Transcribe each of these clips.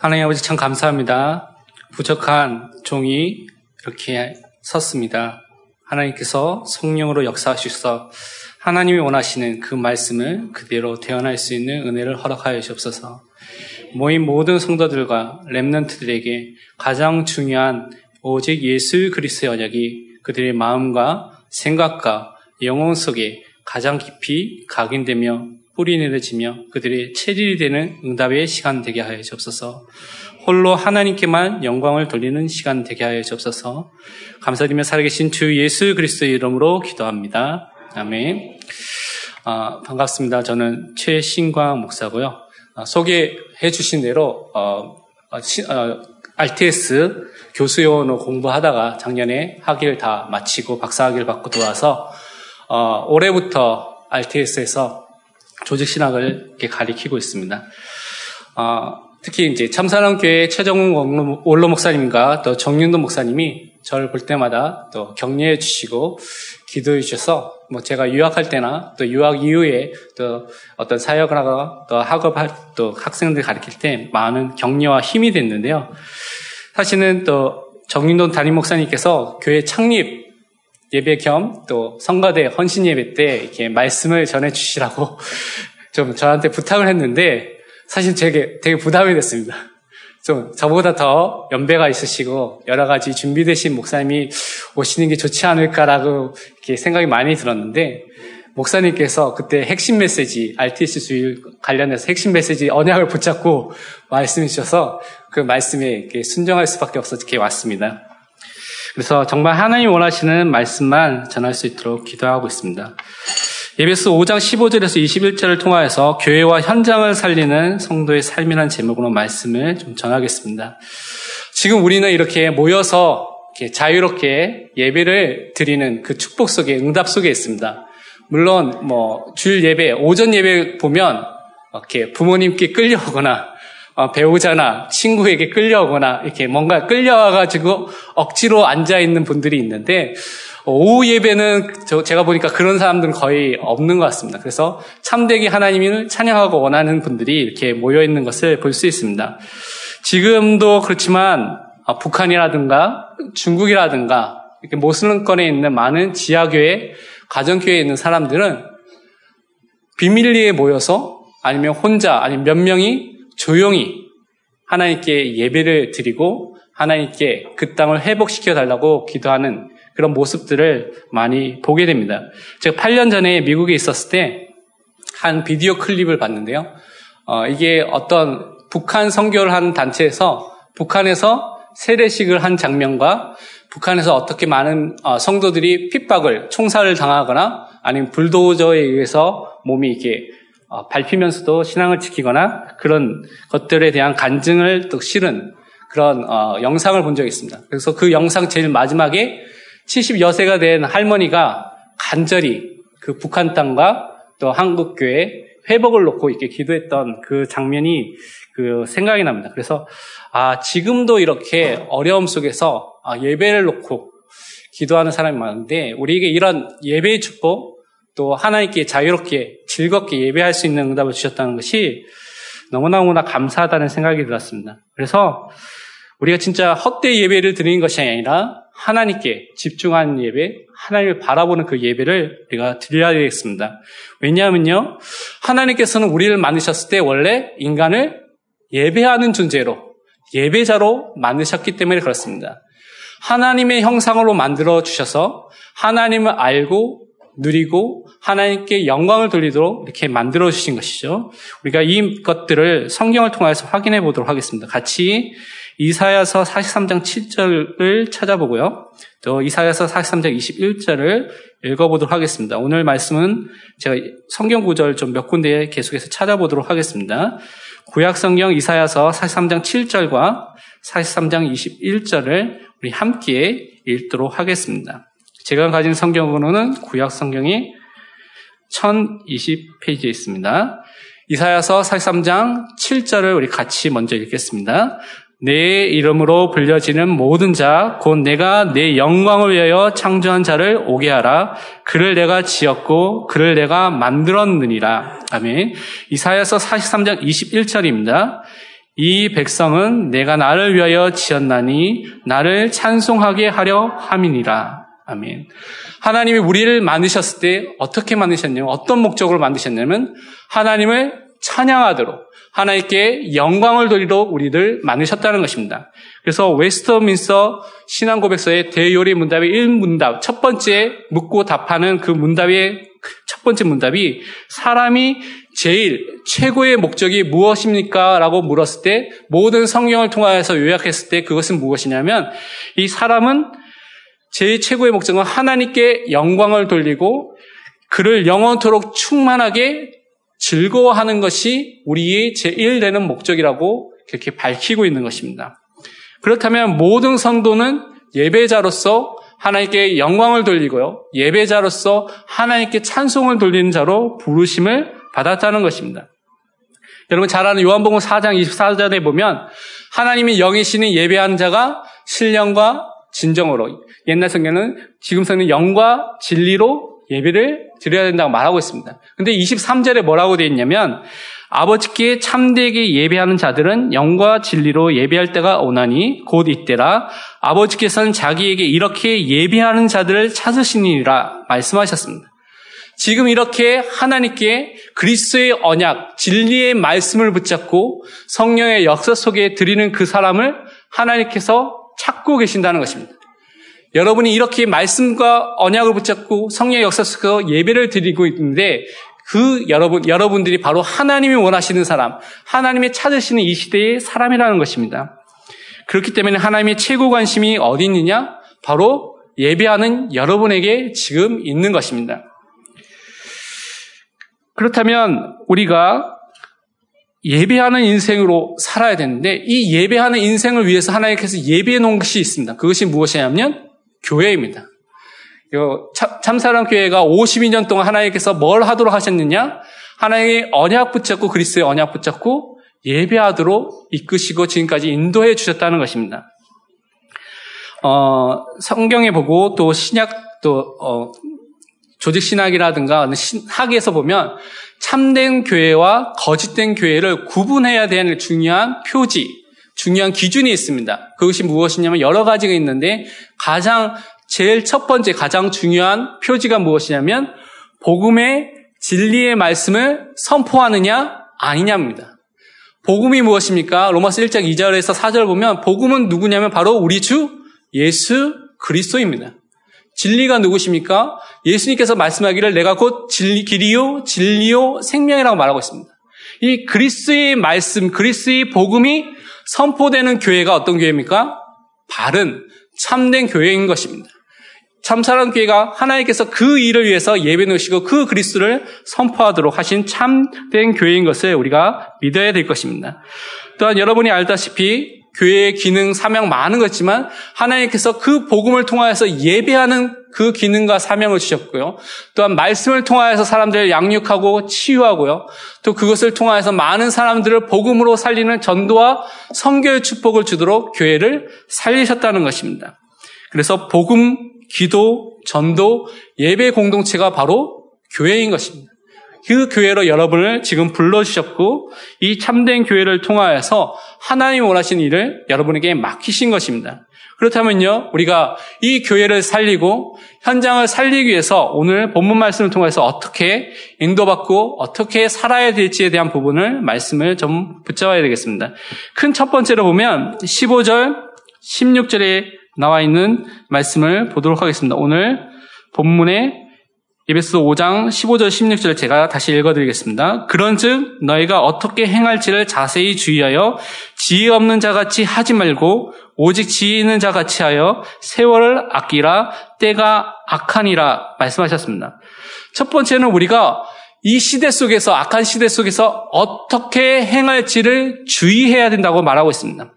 하나님 아버지 참 감사합니다. 부족한 종이 이렇게 섰습니다. 하나님께서 성령으로 역사하셔서 하나님이 원하시는 그 말씀을 그대로 대언할 수 있는 은혜를 허락하여 주옵소서. 모인 모든 성도들과 렘넌트들에게 가장 중요한 오직 예수 그리스도의 언약이 그들의 마음과 생각과 영혼 속에 가장 깊이 각인되며 뿌리 내려지며 그들의 체질이 되는 응답의 시간 되게 하여 주옵소서. 홀로 하나님께만 영광을 돌리는 시간 되게 하여 주옵소서. 감사드리며 살아계신 주 예수 그리스도의 이름으로 기도합니다. 아멘. 아, 반갑습니다. 저는 최신광 목사고요. 아, 소개해 주신 대로 어, 어, 시, 어, RTS 교수요원으로 공부하다가 작년에 학위를 다 마치고 박사학위를 받고 들어와서 어, 올해부터 RTS에서 조직 신학을 이렇게 가리키고 있습니다. 어, 특히 이제 참사랑교회 최정훈 원로 목사님과 또 정윤도 목사님이 저를 볼 때마다 또 격려해 주시고 기도해 주셔서 뭐 제가 유학할 때나 또 유학 이후에 또 어떤 사역을 하거나 또 학업할 또 학생들 가르칠 때 많은 격려와 힘이 됐는데요. 사실은 또 정윤돈 담임 목사님께서 교회 창립 예배 겸 또 성가대 헌신 예배 때 이렇게 말씀을 전해 주시라고 좀 저한테 부탁을 했는데 사실 제게 되게 부담이 됐습니다. 좀 저보다 더 연배가 있으시고 여러 가지 준비되신 목사님이 오시는 게 좋지 않을까라고 이렇게 생각이 많이 들었는데 목사님께서 그때 핵심 메시지 RTC 주일 관련해서 핵심 메시지 언약을 붙잡고 말씀해 주셔서 그 말씀에 순종할 수밖에 없어서 이렇게 왔습니다. 그래서 정말 하나님 원하시는 말씀만 전할 수 있도록 기도하고 있습니다. 예배스 5장 15절에서 21절을 통하여서 교회와 현장을 살리는 성도의 삶이라는 제목으로 말씀을 좀 전하겠습니다. 지금 우리는 이렇게 모여서 이렇게 자유롭게 예배를 드리는 그 축복 속에 응답 속에 있습니다. 물론 뭐 주일 예배, 오전 예배 보면 이렇게 부모님께 끌려오거나 어, 배우자나 친구에게 끌려오거나 이렇게 뭔가 끌려와가지고 억지로 앉아 있는 분들이 있는데 오후 예배는 제가 보니까 그런 사람들은 거의 없는 것 같습니다. 그래서 참되게 하나님을 찬양하고 원하는 분들이 이렇게 모여 있는 것을 볼 수 있습니다. 지금도 그렇지만 어, 북한이라든가 중국이라든가 이렇게 모슬림권에 있는 많은 지하교회, 가정교회에 있는 사람들은 비밀리에 모여서 아니면 혼자 아니면 몇 명이 조용히 하나님께 예배를 드리고 하나님께 그 땅을 회복시켜 달라고 기도하는 그런 모습들을 많이 보게 됩니다. 제가 8년 전에 미국에 있었을 때 한 비디오 클립을 봤는데요. 어, 이게 어떤 북한 선교를 한 단체에서 북한에서 세례식을 한 장면과 북한에서 어떻게 많은 어, 성도들이 핍박을 총살을 당하거나 아니면 불도저에 의해서 몸이 이렇게 어, 밟히면서도 신앙을 지키거나 그런 것들에 대한 간증을 또 실은 그런 어, 영상을 본 적이 있습니다. 그래서 그 영상 제일 마지막에 70여세가 된 할머니가 간절히 그 북한 땅과 또 한국 교회 회복을 놓고 이렇게 기도했던 그 장면이 그 생각이 납니다. 그래서 아 지금도 이렇게 어려움 속에서 아, 예배를 놓고 기도하는 사람이 많은데 우리에게 이런 예배의 축복 또 하나님께 자유롭게 즐겁게 예배할 수 있는 응답을 주셨다는 것이 너무너무나 감사하다는 생각이 들었습니다. 그래서 우리가 진짜 헛되이 예배를 드리는 것이 아니라 하나님께 집중하는 예배, 하나님을 바라보는 그 예배를 우리가 드려야 되겠습니다. 왜냐하면요, 하나님께서는 우리를 만드셨을 때 원래 인간을 예배하는 존재로, 예배자로 만드셨기 때문에 그렇습니다. 하나님의 형상으로 만들어 주셔서 하나님을 알고 누리고 하나님께 영광을 돌리도록 이렇게 만들어 주신 것이죠. 우리가 이 것들을 성경을 통해서 확인해 보도록 하겠습니다. 같이 이사야서 43장 7절을 찾아보고요. 또 이사야서 43장 21절을 읽어보도록 하겠습니다. 오늘 말씀은 제가 성경 구절 좀 몇 군데 계속해서 찾아보도록 하겠습니다. 구약 성경 이사야서 43장 7절과 43장 21절을 우리 함께 읽도록 하겠습니다. 제가 가진 성경으로는 구약 성경이 1020페이지에 있습니다. 이사야서 43장 7절을 우리 같이 먼저 읽겠습니다. 내 이름으로 불려지는 모든 자, 곧 내가 내 영광을 위하여 창조한 자를 오게 하라. 그를 내가 지었고, 그를 내가 만들었느니라. 아멘. 이사야서 43장 21절입니다. 이 백성은 내가 나를 위하여 지었나니 나를 찬송하게 하려 함이니라. 아멘. 하나님이 우리를 만드셨을 때 어떻게 만드셨냐면 어떤 목적으로 만드셨냐면 하나님을 찬양하도록 하나님께 영광을 돌리도록 우리를 만드셨다는 것입니다. 그래서 웨스터민서 신앙 고백서의 대요리 문답의 1문답, 첫 번째 묻고 답하는 그 문답의 첫 번째 문답이 사람이 제일 최고의 목적이 무엇입니까? 라고 물었을 때 모든 성경을 통하여서 요약했을 때 그것은 무엇이냐면 이 사람은 제일 최고의 목적은 하나님께 영광을 돌리고 그를 영원토록 충만하게 즐거워하는 것이 우리의 제1되는 목적이라고 그렇게 밝히고 있는 것입니다. 그렇다면 모든 성도는 예배자로서 하나님께 영광을 돌리고요. 예배자로서 하나님께 찬송을 돌리는 자로 부르심을 받았다는 것입니다. 여러분 잘 아는 요한복음 4장 24절에 보면 하나님이 영이시는 예배하는 자가 신령과 진정으로 옛날 성경은 지금 성경은 영과 진리로 예배를 드려야 된다고 말하고 있습니다. 근데 23절에 뭐라고 되어 있냐면 아버지께 참되게 예배하는 자들은 영과 진리로 예배할 때가 오나니 곧 이때라 아버지께서는 자기에게 이렇게 예배하는 자들을 찾으시니라 말씀하셨습니다. 지금 이렇게 하나님께 그리스도의 언약, 진리의 말씀을 붙잡고 성령의 역사 속에 드리는 그 사람을 하나님께서 찾고 계신다는 것입니다. 여러분이 이렇게 말씀과 언약을 붙잡고 성령의 역사 속에서 예배를 드리고 있는데 그 여러분, 여러분들이 바로 하나님이 원하시는 사람, 하나님이 찾으시는 이 시대의 사람이라는 것입니다. 그렇기 때문에 하나님의 최고 관심이 어디 있느냐? 바로 예배하는 여러분에게 지금 있는 것입니다. 그렇다면 우리가 예배하는 인생으로 살아야 되는데 이 예배하는 인생을 위해서 하나님께서 예배해 놓은 것이 있습니다. 그것이 무엇이냐면 교회입니다. 참사랑 교회가 52년 동안 하나님께서 뭘 하도록 하셨느냐? 하나님의 언약 붙잡고 그리스의 언약 붙잡고 예배하도록 이끄시고 지금까지 인도해 주셨다는 것입니다. 어, 성경에 보고 또 신약 또 어, 조직 신학이라든가 학에서 보면 참된 교회와 거짓된 교회를 구분해야 되는 중요한 표지, 중요한 기준이 있습니다. 그것이 무엇이냐면 여러 가지가 있는데 가장 제일 첫 번째 가장 중요한 표지가 무엇이냐면 복음의 진리의 말씀을 선포하느냐 아니냐입니다. 복음이 무엇입니까? 로마서 1장 2절에서 4절 보면 복음은 누구냐면 바로 우리 주 예수 그리스도입니다. 진리가 누구십니까? 예수님께서 말씀하기를 내가 곧 진리, 길이요, 진리요, 생명이라고 말하고 있습니다. 이 그리스의 말씀, 그리스의 복음이 선포되는 교회가 어떤 교회입니까? 바른, 참된 교회인 것입니다. 참사랑 교회가 하나님께서 그 일을 위해서 예배 놓으시고 그 그리스도를 선포하도록 하신 참된 교회인 것을 우리가 믿어야 될 것입니다. 또한 여러분이 알다시피 교회의 기능, 사명 많은 것지만 하나님께서 그 복음을 통하여서 예배하는 그 기능과 사명을 주셨고요. 또한 말씀을 통하여서 사람들을 양육하고 치유하고요. 또 그것을 통하여서 많은 사람들을 복음으로 살리는 전도와 성교의 축복을 주도록 교회를 살리셨다는 것입니다. 그래서 복음, 기도, 전도, 예배 공동체가 바로 교회인 것입니다. 그 교회로 여러분을 지금 불러주셨고 이 참된 교회를 통하여서 하나님 원하신 일을 여러분에게 맡기신 것입니다. 그렇다면요, 우리가 이 교회를 살리고 현장을 살리기 위해서 오늘 본문 말씀을 통해서 어떻게 인도받고 어떻게 살아야 될지에 대한 부분을 말씀을 좀 붙잡아야 되겠습니다. 큰 첫 번째로 보면 15절, 16절에 나와 있는 말씀을 보도록 하겠습니다. 오늘 본문에 에베소 5장 15절 16절 제가 다시 읽어드리겠습니다. 그런즉 너희가 어떻게 행할지를 자세히 주의하여 지혜 없는 자같이 하지 말고 오직 지혜 있는 자같이 하여 세월을 아끼라 때가 악하니라 말씀하셨습니다. 첫 번째는 우리가 이 시대 속에서 악한 시대 속에서 어떻게 행할지를 주의해야 된다고 말하고 있습니다.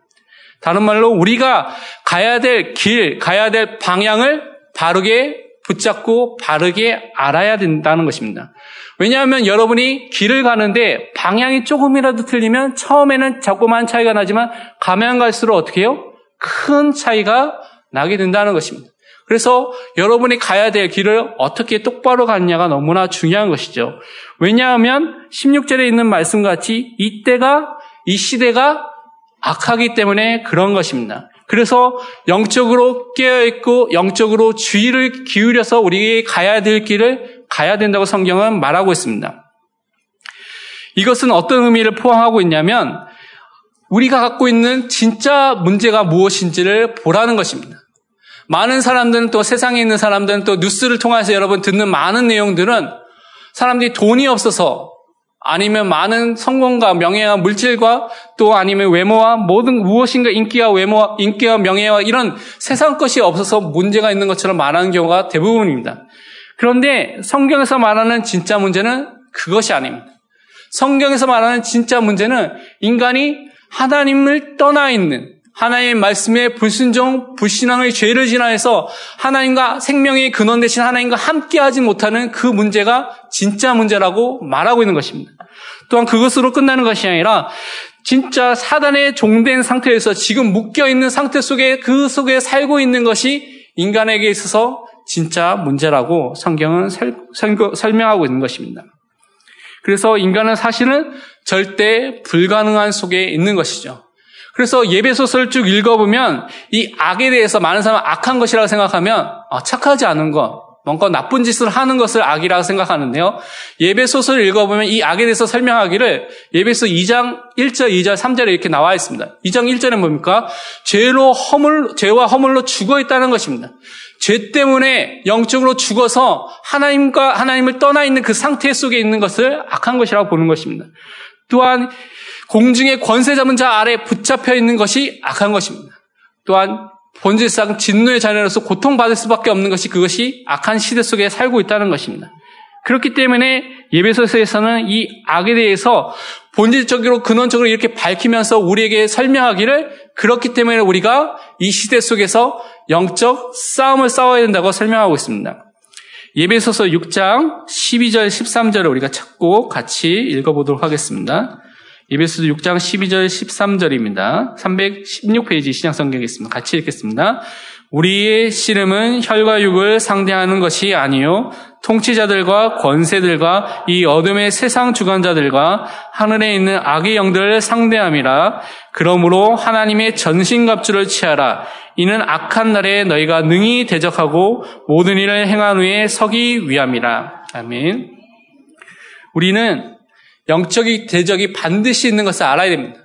다른 말로 우리가 가야 될 길, 가야 될 방향을 바르게 붙잡고 바르게 알아야 된다는 것입니다. 왜냐하면 여러분이 길을 가는데 방향이 조금이라도 틀리면 처음에는 자꾸만 차이가 나지만 가면 갈수록 어떻게 해요? 큰 차이가 나게 된다는 것입니다. 그래서 여러분이 가야 될 길을 어떻게 똑바로 갔냐가 너무나 중요한 것이죠. 왜냐하면 16절에 있는 말씀 같이 이때가 이 시대가 악하기 때문에 그런 것입니다. 그래서 영적으로 깨어있고 영적으로 주의를 기울여서 우리에게 가야 될 길을 가야 된다고 성경은 말하고 있습니다. 이것은 어떤 의미를 포함하고 있냐면 우리가 갖고 있는 진짜 문제가 무엇인지를 보라는 것입니다. 많은 사람들은 또 세상에 있는 사람들은 또 뉴스를 통해서 여러분 듣는 많은 내용들은 사람들이 돈이 없어서 아니면 많은 성공과 명예와 물질과 또 아니면 외모와 모든 무엇인가 인기와 외모, 인기와 명예와 이런 세상 것이 없어서 문제가 있는 것처럼 말하는 경우가 대부분입니다. 그런데 성경에서 말하는 진짜 문제는 그것이 아닙니다. 성경에서 말하는 진짜 문제는 인간이 하나님을 떠나 있는 하나님의 말씀에 불순종, 불신앙의 죄를 지나해서 하나님과 생명의 근원 대신 하나님과 함께하지 못하는 그 문제가 진짜 문제라고 말하고 있는 것입니다. 또한 그것으로 끝나는 것이 아니라 진짜 사단의 종된 상태에서 지금 묶여 있는 상태 속에 그 속에 살고 있는 것이 인간에게 있어서 진짜 문제라고 성경은 설, 설명하고 있는 것입니다. 그래서 인간은 사실은 절대 불가능한 속에 있는 것이죠. 그래서 예배소설 쭉 읽어보면 이 악에 대해서 많은 사람은 악한 것이라고 생각하면 아, 착하지 않은 것, 뭔가 나쁜 짓을 하는 것을 악이라고 생각하는데요. 예배소설을 읽어보면 이 악에 대해서 설명하기를 예배소 2장 1절, 2절, 3절에 이렇게 나와 있습니다. 2장 1절에 뭡니까? 죄로 허물, 죄와 허물로 죽어 있다는 것입니다. 죄 때문에 영적으로 죽어서 하나님과 하나님을 떠나 있는 그 상태 속에 있는 것을 악한 것이라고 보는 것입니다. 또한 공중의 권세 잡은 자 아래 붙잡혀 있는 것이 악한 것입니다. 또한 본질상 진노의 자녀로서 고통받을 수밖에 없는 것이 그것이 악한 시대 속에 살고 있다는 것입니다. 그렇기 때문에 예배소서에서는 이 악에 대해서 본질적으로 근원적으로 이렇게 밝히면서 우리에게 설명하기를 그렇기 때문에 우리가 이 시대 속에서 영적 싸움을 싸워야 된다고 설명하고 있습니다. 예배소서 6장 12절 13절을 우리가 찾고 같이 읽어보도록 하겠습니다. 예배소서 6장 12절 13절입니다. 316페이지 신약 성경에 있습니다. 같이 읽겠습니다. 우리의 씨름은 혈과 육을 상대하는 것이 아니요 통치자들과 권세들과 이 어둠의 세상 주관자들과 하늘에 있는 악의 영들을 상대함이라 그러므로 하나님의 전신갑주를 취하라 이는 악한 날에 너희가 능히 대적하고 모든 일을 행한 후에 서기 위함이라 아멘 우리는 영적인 대적이 반드시 있는 것을 알아야 됩니다.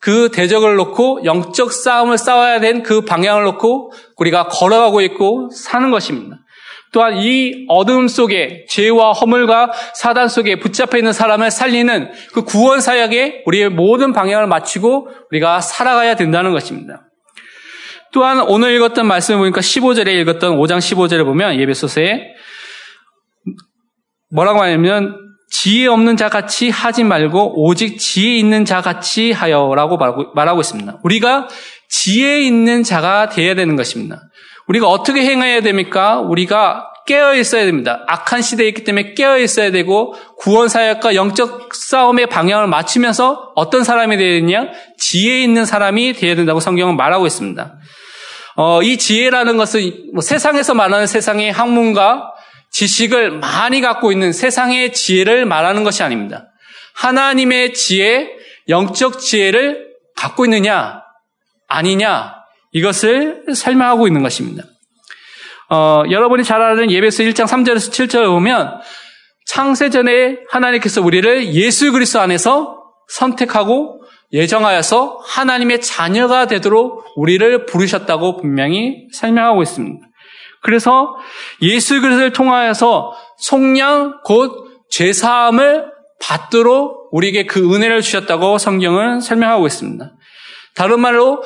그 대적을 놓고 영적 싸움을 싸워야 된 그 방향을 놓고 우리가 걸어가고 있고 사는 것입니다. 또한 이 어둠 속에 죄와 허물과 사단 속에 붙잡혀 있는 사람을 살리는 그 구원 사역에 우리의 모든 방향을 맞추고 우리가 살아가야 된다는 것입니다. 또한 오늘 읽었던 말씀을 보니까 15절에 읽었던 5장 15절에 보면 예배소서에 뭐라고 하냐면 지혜 없는 자 같이 하지 말고 오직 지혜 있는 자 같이 하여라고 말하고, 말하고 있습니다. 우리가 지혜 있는 자가 되어야 되는 것입니다. 우리가 어떻게 행해야 됩니까? 우리가 깨어 있어야 됩니다. 악한 시대에 있기 때문에 깨어 있어야 되고 구원 사역과 영적 싸움의 방향을 맞추면서 어떤 사람이 되어야 되냐? 지혜 있는 사람이 되어야 된다고 성경은 말하고 있습니다. 어, 이 지혜라는 것은 뭐 세상에서 말하는 세상의 학문과 지식을 많이 갖고 있는 세상의 지혜를 말하는 것이 아닙니다. 하나님의 지혜, 영적 지혜를 갖고 있느냐, 아니냐, 이것을 설명하고 있는 것입니다. 어, 여러분이 잘 아는 예배서 1장 3절에서 7절을 보면 창세전에 하나님께서 우리를 예수 그리스도 안에서 선택하고 예정하여서 하나님의 자녀가 되도록 우리를 부르셨다고 분명히 설명하고 있습니다. 그래서 예수 그리스도를 통하여서 속량 곧 죄사함을 받도록 우리에게 그 은혜를 주셨다고 성경은 설명하고 있습니다. 다른 말로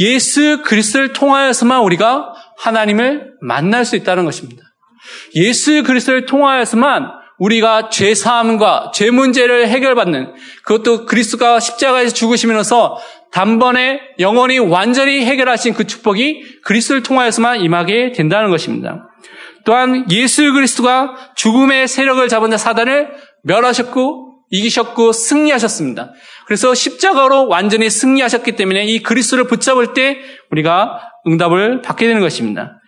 예수 그리스도를 통하여서만 우리가 하나님을 만날 수 있다는 것입니다. 예수 그리스도를 통하여서만 우리가 죄 사함과 죄 문제를 해결받는 그것도 그리스도가 십자가에서 죽으시면서 단번에 영원히 완전히 해결하신 그 축복이 그리스도를 통하여서만 임하게 된다는 것입니다. 또한 예수 그리스도가 죽음의 세력을 잡은 자 사단을 멸하셨고 이기셨고 승리하셨습니다. 그래서 십자가로 완전히 승리하셨기 때문에 이 그리스도를 붙잡을 때 우리가 응답을 받게 되는 것입니다.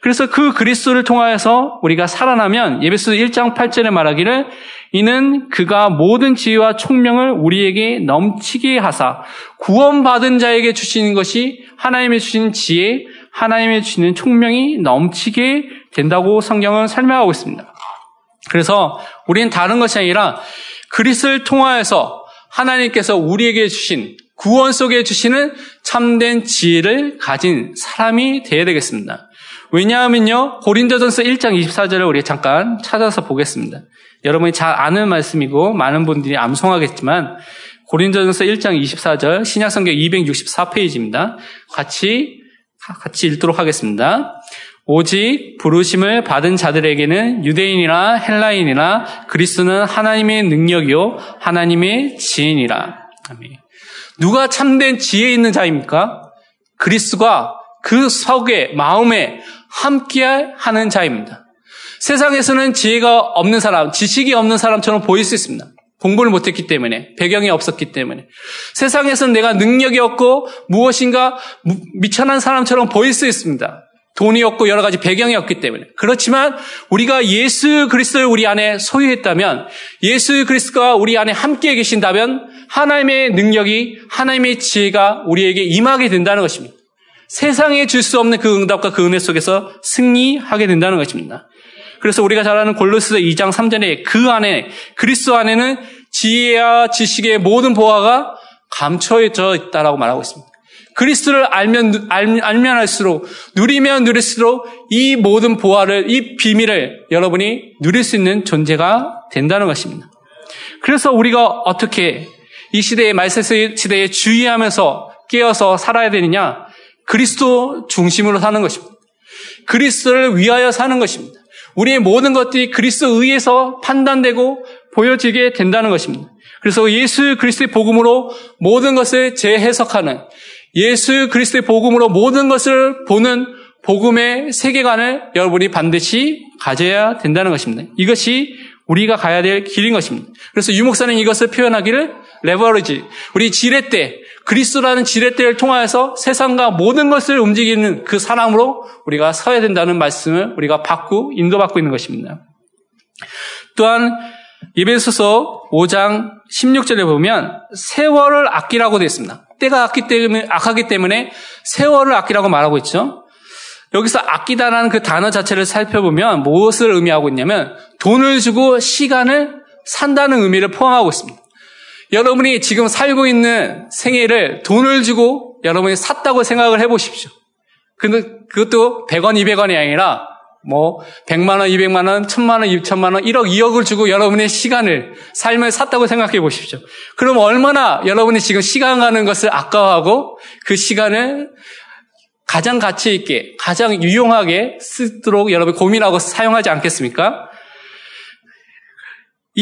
그래서 그 그리스도를 통하여서 우리가 살아나면 예배소 1장 8절에 말하기를 이는 그가 모든 지혜와 총명을 우리에게 넘치게 하사 구원받은 자에게 주시는 것이 하나님의 주신 지혜, 하나님의 주시는 총명이 넘치게 된다고 성경은 설명하고 있습니다. 그래서 우리는 다른 것이 아니라 그리스도를 통하여서 하나님께서 우리에게 주신 구원 속에 주시는 참된 지혜를 가진 사람이 되어야 되겠습니다. 왜냐하면요, 고린도전서 1장 24절을 우리 잠깐 찾아서 보겠습니다. 여러분이 잘 아는 말씀이고 많은 분들이 암송하겠지만 고린도전서 1장 24절 신약성경 264페이지입니다. 같이 같이 읽도록 하겠습니다. 오직 부르심을 받은 자들에게는 유대인이나 헬라인이나 그리스는 하나님의 능력이요 하나님의 지혜니라. 누가 참된 지혜 있는 자입니까? 그리스가 그 속에 마음에 함께 하는 자입니다. 세상에서는 지혜가 없는 사람, 지식이 없는 사람처럼 보일 수 있습니다. 공부를 못했기 때문에, 배경이 없었기 때문에. 세상에서는 내가 능력이 없고 무엇인가 미천한 사람처럼 보일 수 있습니다. 돈이 없고 여러 가지 배경이 없기 때문에. 그렇지만 우리가 예수 그리스도를 우리 안에 소유했다면, 예수 그리스도가 우리 안에 함께 계신다면, 하나님의 능력이, 하나님의 지혜가 우리에게 임하게 된다는 것입니다. 세상에 줄 수 없는 그 응답과 그 은혜 속에서 승리하게 된다는 것입니다. 그래서 우리가 잘 아는 골로스 2장 3절에 그 안에 그리스도 안에는 지혜와 지식의 모든 보화가 감춰져 있다라고 말하고 있습니다. 그리스도를 알면 알면 할수록 누리면 누릴수록 이 모든 보화를 이 비밀을 여러분이 누릴 수 있는 존재가 된다는 것입니다. 그래서 우리가 어떻게 이 시대의 말세 시대에 주의하면서 깨어서 살아야 되느냐? 그리스도 중심으로 사는 것입니다. 그리스도를 위하여 사는 것입니다. 우리의 모든 것들이 그리스도 의해서 판단되고 보여지게 된다는 것입니다. 그래서 예수 그리스도의 복음으로 모든 것을 재해석하는 예수 그리스도의 복음으로 모든 것을 보는 복음의 세계관을 여러분이 반드시 가져야 된다는 것입니다. 이것이 우리가 가야 될 길인 것입니다. 그래서 유목사는 이것을 표현하기를 레버리지, 우리 지렛대, 그리스도라는 지렛대를 통하여서 세상과 모든 것을 움직이는 그 사람으로 우리가 서야 된다는 말씀을 우리가 받고 인도받고 있는 것입니다. 또한 예배소서 5장 16절에 보면 세월을 아끼라고 되어 있습니다. 때가 악기 때문에, 악하기 때문에 세월을 아끼라고 말하고 있죠. 여기서 아끼다라는 그 단어 자체를 살펴보면 무엇을 의미하고 있냐면 돈을 주고 시간을 산다는 의미를 포함하고 있습니다. 여러분이 지금 살고 있는 생애를 돈을 주고 여러분이 샀다고 생각을 해보십시오. 근데 그것도 100원, 200원이 아니라 뭐 100만 원, 200만 원, 1000만 원, 2천만 원, 1억, 2억을 주고 여러분의 시간을 삶을 샀다고 생각해 보십시오. 그럼 얼마나 여러분이 지금 시간 가는 것을 아까워하고 그 시간을 가장 가치 있게, 가장 유용하게 쓰도록 여러분 고민하고 사용하지 않겠습니까?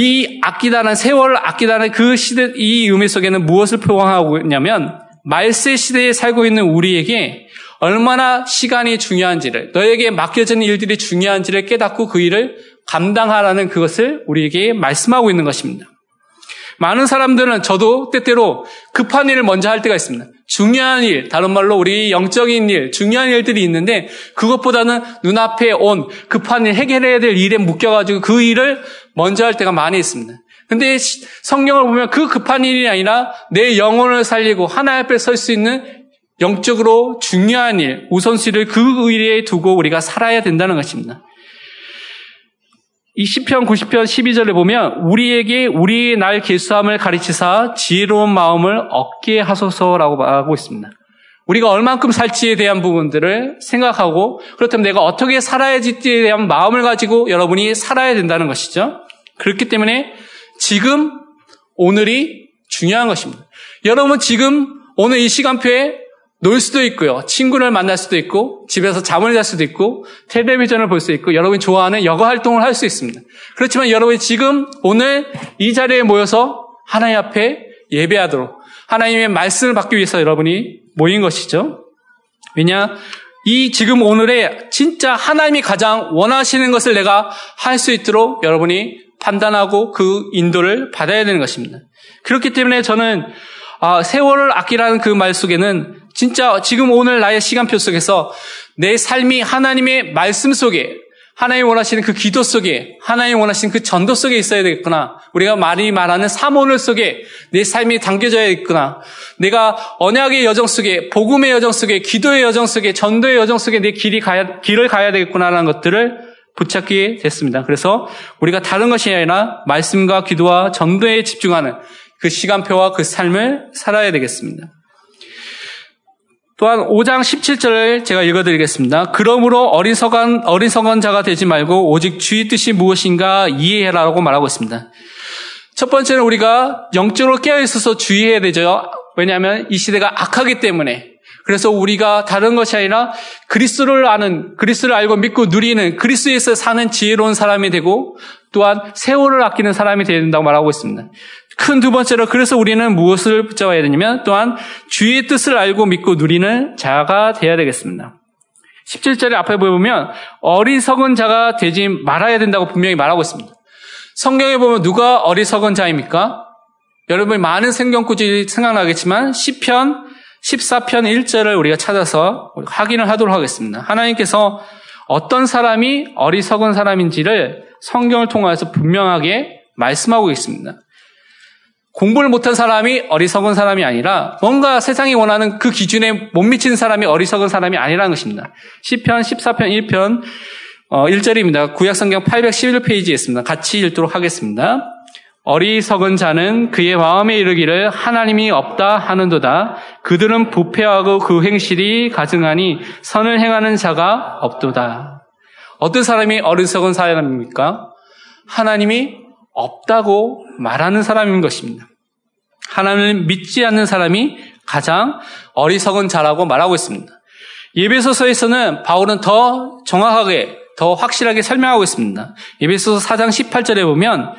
이 아끼다는 세월을 아끼다는 그 시대 이 의미 속에는 무엇을 표방하고 있냐면 말세 시대에 살고 있는 우리에게 얼마나 시간이 중요한지를, 너에게 맡겨진 일들이 중요한지를 깨닫고 그 일을 감당하라는 그것을 우리에게 말씀하고 있는 것입니다. 많은 사람들은 저도 때때로 급한 일을 먼저 할 때가 있습니다. 중요한 일, 다른 말로 우리 영적인 일, 중요한 일들이 있는데 그것보다는 눈앞에 온 급한 일, 해결해야 될 일에 묶여가지고 그 일을 먼저 할 때가 많이 있습니다. 근데 성경을 보면 그 급한 일이 아니라 내 영혼을 살리고 하나님 앞에 설 수 있는 영적으로 중요한 일, 우선시를 그 의리에 두고 우리가 살아야 된다는 것입니다. 이 시편 90편 12절에 보면 우리에게 우리의 날 개수함을 가르치사 지혜로운 마음을 얻게 하소서라고 말하고 있습니다. 우리가 얼만큼 살지에 대한 부분들을 생각하고 그렇다면 내가 어떻게 살아야지에 대한 마음을 가지고 여러분이 살아야 된다는 것이죠. 그렇기 때문에 지금 오늘이 중요한 것입니다. 여러분 지금 오늘 이 시간표에 놀 수도 있고요. 친구를 만날 수도 있고, 집에서 잠을 잘 수도 있고, 텔레비전을 볼 수 있고, 여러분이 좋아하는 여가 활동을 할 수 있습니다. 그렇지만 여러분이 지금 오늘 이 자리에 모여서 하나님 앞에 예배하도록 하나님의 말씀을 받기 위해서 여러분이 모인 것이죠. 왜냐? 이 지금 오늘에 진짜 하나님이 가장 원하시는 것을 내가 할 수 있도록 여러분이 판단하고 그 인도를 받아야 되는 것입니다. 그렇기 때문에 저는 아, 세월을 아끼라는 그 말 속에는 진짜 지금 오늘 나의 시간표 속에서 내 삶이 하나님의 말씀 속에 하나님 원하시는 그 기도 속에 하나님 원하시는 그 전도 속에 있어야 되겠구나. 우리가 많이 말하는 사모늘 속에 내 삶이 담겨져야 겠구나. 내가 언약의 여정 속에 복음의 여정 속에 기도의 여정 속에 전도의 여정 속에 내 길이 가야 길을 가야 되겠구나라는 것들을 붙잡게 됐습니다. 그래서 우리가 다른 것이 아니라 말씀과 기도와 전도에 집중하는 그 시간표와 그 삶을 살아야 되겠습니다. 또한 5장 17절을 제가 읽어드리겠습니다. 그러므로 어리석은, 어리석은 자가 되지 말고 오직 주의 뜻이 무엇인가 이해해라라고 말하고 있습니다. 첫 번째는 우리가 영적으로 깨어있어서 주의해야 되죠. 왜냐하면 이 시대가 악하기 때문에. 그래서 우리가 다른 것이 아니라 그리스도를 아는, 그리스도를 알고 믿고 누리는 그리스도에서 사는 지혜로운 사람이 되고 또한 세월을 아끼는 사람이 되야 된다고 말하고 있습니다. 큰 두 번째로 그래서 우리는 무엇을 붙잡아야 되냐면 또한 주의 뜻을 알고 믿고 누리는 자가 되어야 되겠습니다. 17절에 앞에 보면 어리석은 자가 되지 말아야 된다고 분명히 말하고 있습니다. 성경에 보면 누가 어리석은 자입니까? 여러분 많은 성경구절이 생각나겠지만 10편 14편 1절을 우리가 찾아서 확인을 하도록 하겠습니다. 하나님께서 어떤 사람이 어리석은 사람인지를 성경을 통해서 분명하게 말씀하고 있습니다. 공부를 못한 사람이 어리석은 사람이 아니라 뭔가 세상이 원하는 그 기준에 못 미치는 사람이 어리석은 사람이 아니라는 것입니다. 10편, 14편, 1편, 어, 1절입니다. 구약성경 811페이지에 있습니다. 같이 읽도록 하겠습니다. 어리석은 자는 그의 마음에 이르기를 하나님이 없다 하는도다. 그들은 부패하고 그 행실이 가증하니 선을 행하는 자가 없도다. 어떤 사람이 어리석은 사람입니까? 하나님이 없다고 말하는 사람인 것입니다. 하나님을 믿지 않는 사람이 가장 어리석은 자라고 말하고 있습니다. 예배소서에서는 바울은 더 정확하게, 더 확실하게 설명하고 있습니다. 예배소서 4장 18절에 보면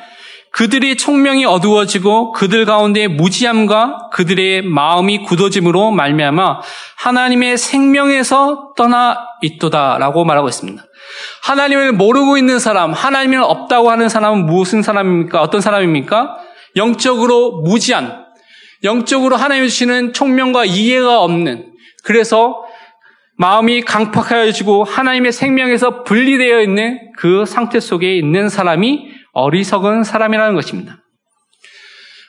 그들이 총명이 어두워지고 그들 가운데 무지함과 그들의 마음이 굳어짐으로 말미암아 하나님의 생명에서 떠나 있도다라고 말하고 있습니다. 하나님을 모르고 있는 사람, 하나님을 없다고 하는 사람은 무슨 사람입니까? 어떤 사람입니까? 영적으로 무지한, 영적으로 하나님 주시는 총명과 이해가 없는, 그래서 마음이 강팍하여지고 하나님의 생명에서 분리되어 있는 그 상태 속에 있는 사람이 어리석은 사람이라는 것입니다.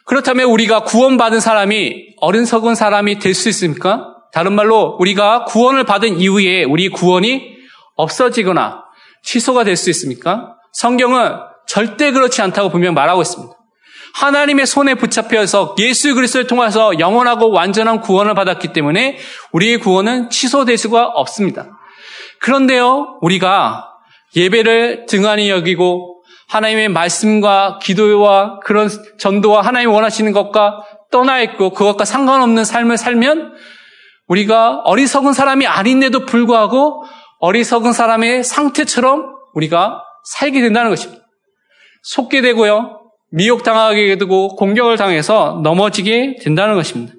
그렇다면 우리가 구원받은 사람이 어리석은 사람이 될 수 있습니까? 다른 말로 우리가 구원을 받은 이후에 우리 구원이 없어지거나 취소가 될 수 있습니까? 성경은 절대 그렇지 않다고 분명 말하고 있습니다. 하나님의 손에 붙잡혀서 예수 그리스도를 통해서 영원하고 완전한 구원을 받았기 때문에 우리의 구원은 취소될 수가 없습니다. 그런데요, 우리가 예배를 등한히 여기고 하나님의 말씀과 기도와 그런 전도와 하나님 원하시는 것과 떠나 있고 그것과 상관없는 삶을 살면 우리가 어리석은 사람이 아닌데도 불구하고 어리석은 사람의 상태처럼 우리가 살게 된다는 것입니다. 속게 되고요. 미혹당하게 되고 공격을 당해서 넘어지게 된다는 것입니다.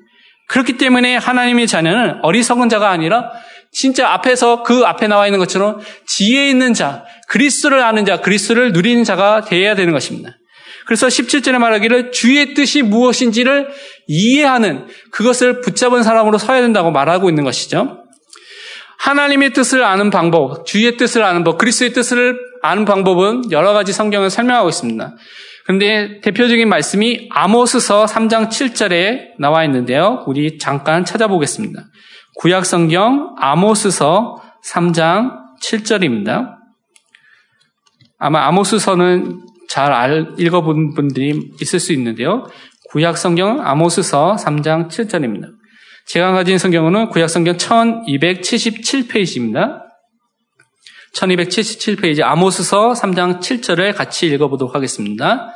그렇기 때문에 하나님의 자녀는 어리석은 자가 아니라 진짜 앞에서 그 앞에 나와 있는 것처럼 지혜 있는 자, 그리스도를 아는 자, 그리스도를 누리는 자가 되어야 되는 것입니다. 그래서 17절에 말하기를 주의 뜻이 무엇인지를 이해하는 그것을 붙잡은 사람으로 서야 된다고 말하고 있는 것이죠. 하나님의 뜻을 아는 방법, 주의 뜻을 아는 법, 그리스도의 뜻을 아는 방법은 여러 가지 성경을 설명하고 있습니다. 그런데 대표적인 말씀이 아모스서 3장 7절에 나와 있는데요. 우리 잠깐 찾아보겠습니다. 구약 성경 아모스서 3장 7절입니다. 아마 아모스서는 잘 읽어본 분들이 있을 수 있는데요. 구약 성경 아모스서 3장 7절입니다. 제가 가진 성경은 구약 성경 1277페이지입니다. 1277페이지 아모스서 3장 7절을 같이 읽어보도록 하겠습니다.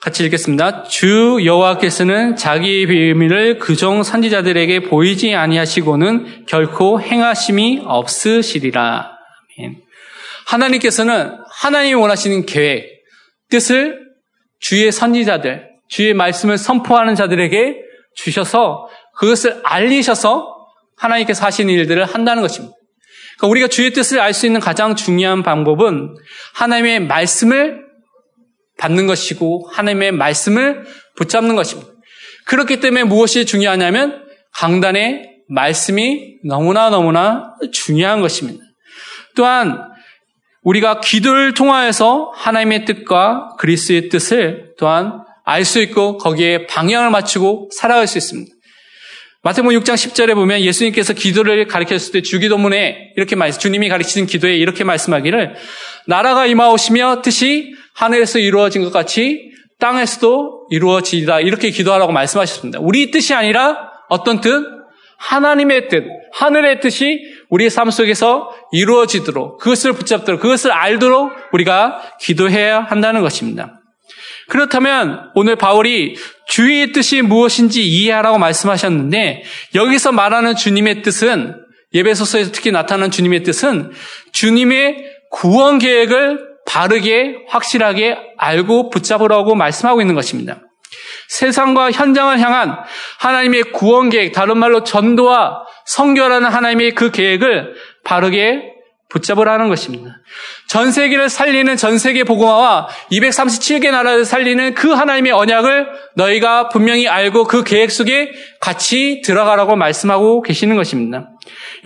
같이 읽겠습니다. 주 여호와께서는 자기의 비밀을 그종 선지자들에게 보이지 아니하시고는 결코 행하심이 없으시리라. 하나님께서는 하나님이 원하시는 계획, 뜻을 주의 선지자들, 주의 말씀을 선포하는 자들에게 주셔서 그것을 알리셔서 하나님께서 하시는 일들을 한다는 것입니다. 그러니까 우리가 주의 뜻을 알 수 있는 가장 중요한 방법은 하나님의 말씀을 받는 것이고 하나님의 말씀을 붙잡는 것입니다. 그렇기 때문에 무엇이 중요하냐면 강단에 말씀이 너무나 너무나 중요한 것입니다. 또한 우리가 기도를 통하여서 하나님의 뜻과 그리스의 뜻을 또한 알 수 있고 거기에 방향을 맞추고 살아갈 수 있습니다. 마태복음 6장 10절에 보면 예수님께서 기도를 가르쳤을 때 주기도문에 이렇게 말씀, 주님이 가르치는 기도에 이렇게 말씀하기를 나라가 임하오시며 뜻이 하늘에서 이루어진 것 같이 땅에서도 이루어지다 이렇게 기도하라고 말씀하셨습니다. 우리 뜻이 아니라 어떤 뜻? 하나님의 뜻, 하늘의 뜻이 우리의 삶 속에서 이루어지도록 그것을 붙잡도록 그것을 알도록 우리가 기도해야 한다는 것입니다. 그렇다면 오늘 바울이 주의 뜻이 무엇인지 이해하라고 말씀하셨는데 여기서 말하는 주님의 뜻은 예배소서에서 특히 나타나는 주님의 뜻은 주님의 구원 계획을 바르게 확실하게 알고 붙잡으라고 말씀하고 있는 것입니다. 세상과 현장을 향한 하나님의 구원 계획, 다른 말로 전도와 성결하는 하나님의 그 계획을 바르게 붙잡으라는 것입니다. 전 세계를 살리는 전 세계 복음화와 237개 나라를 살리는 그 하나님의 언약을 너희가 분명히 알고 그 계획 속에 같이 들어가라고 말씀하고 계시는 것입니다.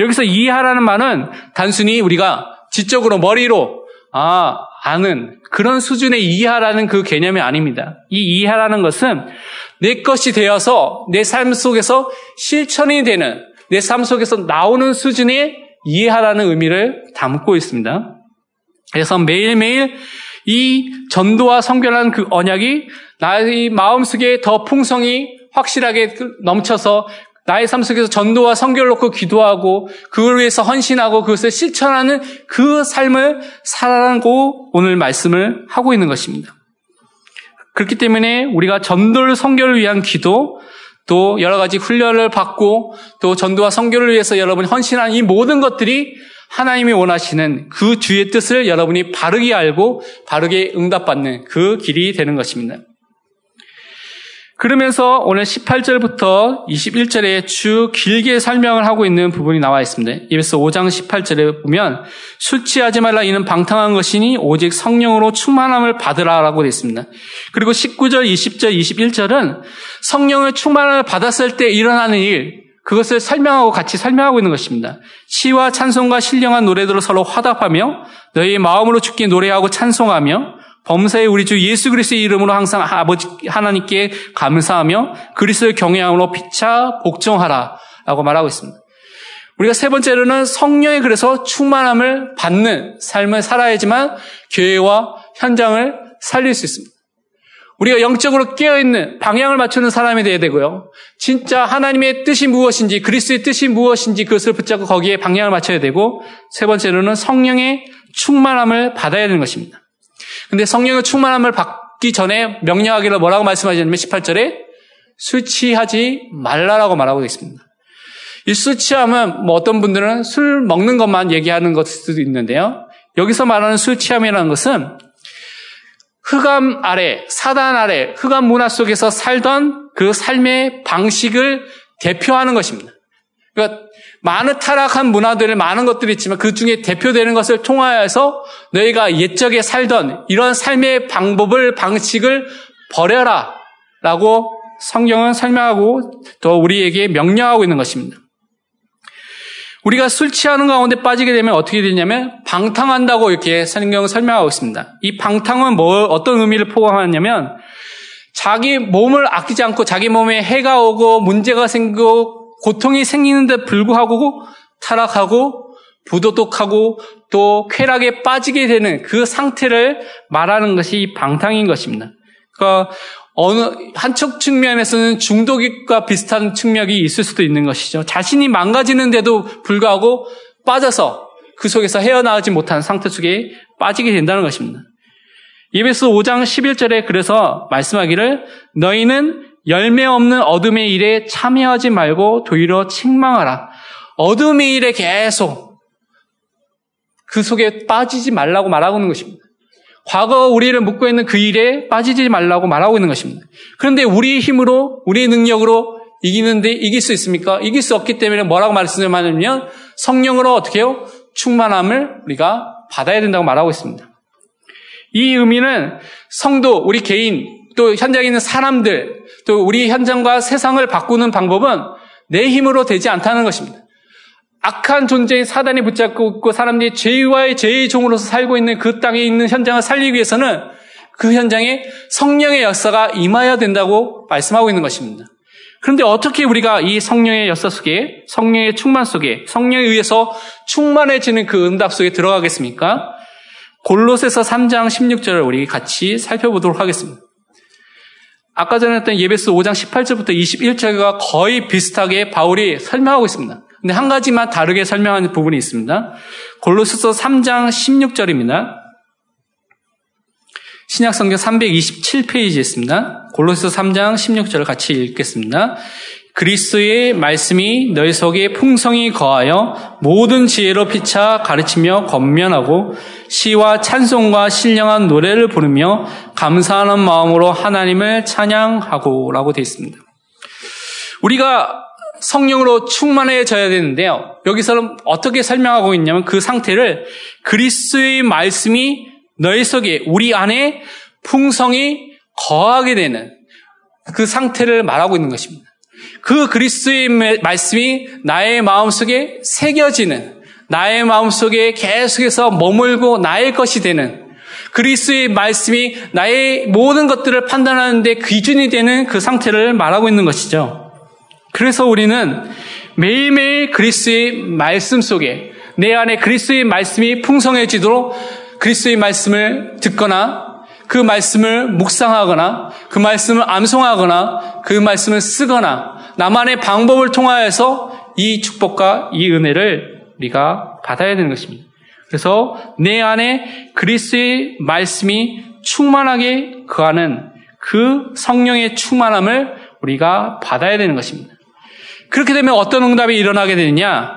여기서 이해하라는 말은 단순히 우리가 지적으로 머리로 아 아는 그런 수준의 이해하라는 그 개념이 아닙니다. 이 이해하라는 것은 내 것이 되어서 내 삶 속에서 실천이 되는 내 삶 속에서 나오는 수준의 이해하라는 의미를 담고 있습니다. 그래서 매일매일 이 전도와 성결한 그 언약이 나의 마음속에 더 풍성히 확실하게 넘쳐서 나의 삶 속에서 전도와 성결을 놓고 기도하고 그걸 위해서 헌신하고 그것을 실천하는 그 삶을 살아가고 오늘 말씀을 하고 있는 것입니다. 그렇기 때문에 우리가 전도를 성결을 위한 기도 또 여러 가지 훈련을 받고 또 전도와 성교를 위해서 여러분이 헌신한 이 모든 것들이 하나님이 원하시는 그 주의 뜻을 여러분이 바르게 알고 바르게 응답받는 그 길이 되는 것입니다. 그러면서 오늘 18절부터 21절에 쭉 길게 설명을 하고 있는 부분이 나와 있습니다. 이에서 5장 18절에 보면 술 취하지 말라 이는 방탕한 것이니 오직 성령으로 충만함을 받으라라고 되어 있습니다. 그리고 19절, 20절, 21절은 성령을 충만함을 받았을 때 일어나는 일, 그것을 설명하고 같이 설명하고 있는 것입니다. 시와 찬송과 신령한 노래들로 서로 화답하며 너희 마음으로 죽게 노래하고 찬송하며 범사의 우리 주 예수 그리스도의 이름으로 항상 아버지 하나님께 감사하며 그리스도의 경외함으로 피차 복종하라 라고 말하고 있습니다. 우리가 세 번째로는 성령의 그래서 충만함을 받는 삶을 살아야지만 교회와 현장을 살릴 수 있습니다. 우리가 영적으로 깨어있는 방향을 맞추는 사람이 되어야 되고요. 진짜 하나님의 뜻이 무엇인지, 그리스도의 뜻이 무엇인지 그것을 붙잡고 거기에 방향을 맞춰야 되고, 세 번째로는 성령의 충만함을 받아야 되는 것입니다. 근데 성령의 충만함을 받기 전에 명령하기를 뭐라고 말씀하셨냐면 18절에 술 취하지 말라라고 말하고 있습니다. 이술 취함은 뭐 어떤 분들은 술 먹는 것만 얘기하는 것일 수도 있는데요. 여기서 말하는 술 취함이라는 것은 흑암 아래, 사단 아래, 흑암 문화 속에서 살던 그 삶의 방식을 대표하는 것입니다. 그러니까 많은 타락한 문화들을 많은 것들이 있지만 그 중에 대표되는 것을 통하여서 너희가 옛적에 살던 이런 삶의 방법을 방식을 버려라 라고 성경은 설명하고 또 우리에게 명령하고 있는 것입니다. 우리가 술 취하는 가운데 빠지게 되면 어떻게 되냐면 방탕한다고 이렇게 성경은 설명하고 있습니다. 이 방탕은 뭐 어떤 의미를 포함하냐면 자기 몸을 아끼지 않고 자기 몸에 해가 오고 문제가 생기고 고통이 생기는데 불구하고 타락하고 부도덕하고 또 쾌락에 빠지게 되는 그 상태를 말하는 것이 방탕인 것입니다. 그러니까 어느 한쪽 측면에서는 중독과 비슷한 측면이 있을 수도 있는 것이죠. 자신이 망가지는데도 불구하고 빠져서 그 속에서 헤어나오지 못한 상태 속에 빠지게 된다는 것입니다. 예배서 5장 11절에 그래서 말씀하기를 너희는 열매 없는 어둠의 일에 참여하지 말고 도리어 책망하라. 어둠의 일에 계속 그 속에 빠지지 말라고 말하고 있는 것입니다. 과거 우리를 묶고 있는 그 일에 빠지지 말라고 말하고 있는 것입니다. 그런데 우리의 힘으로, 우리의 능력으로 이기는데 이길 수 있습니까? 이길 수 없기 때문에 뭐라고 말씀하냐면 성령으로 어떻게 해요? 충만함을 우리가 받아야 된다고 말하고 있습니다. 이 의미는 성도, 우리 개인, 또 현장에 있는 사람들, 또 우리 현장과 세상을 바꾸는 방법은 내 힘으로 되지 않다는 것입니다. 악한 존재인 사단이 붙잡고 있고 사람들이 죄와의 죄의 종으로서 살고 있는 그 땅에 있는 현장을 살리기 위해서는 그 현장에 성령의 역사가 임하여야 된다고 말씀하고 있는 것입니다. 그런데 어떻게 우리가 이 성령의 역사 속에, 성령의 충만 속에, 성령에 의해서 충만해지는 그 응답 속에 들어가겠습니까? 골로새서 3장 16절을 우리 같이 살펴보도록 하겠습니다. 아까 전에 했던 예배스 5장 18절부터 21절과 거의 비슷하게 바울이 설명하고 있습니다. 근데 한 가지만 다르게 설명하는 부분이 있습니다. 골로새서 3장 16절입니다. 신약성경 327페이지에 있습니다. 골로새서 3장 16절을 같이 읽겠습니다. 그리스의 말씀이 너희 속에 풍성히 거하여 모든 지혜로 피차 가르치며 권면하고 시와 찬송과 신령한 노래를 부르며 감사하는 마음으로 하나님을 찬양하고 라고 되어 있습니다. 우리가 성령으로 충만해져야 되는데요. 여기서는 어떻게 설명하고 있냐면 그 상태를 그리스의 말씀이 너희 속에 우리 안에 풍성이 거하게 되는 그 상태를 말하고 있는 것입니다. 그 그리스의 말씀이 나의 마음속에 새겨지는 나의 마음속에 계속해서 머물고 나의 것이 되는 그리스의 말씀이 나의 모든 것들을 판단하는데 기준이 되는 그 상태를 말하고 있는 것이죠. 그래서 우리는 매일매일 그리스의 말씀 속에 내 안에 그리스의 말씀이 풍성해지도록 그리스의 말씀을 듣거나 그 말씀을 묵상하거나 그 말씀을 암송하거나 그 말씀을 쓰거나 나만의 방법을 통하여서 이 축복과 이 은혜를 우리가 받아야 되는 것입니다. 그래서 내 안에 그리스의 말씀이 충만하게 거하는 그 성령의 충만함을 우리가 받아야 되는 것입니다. 그렇게 되면 어떤 응답이 일어나게 되느냐?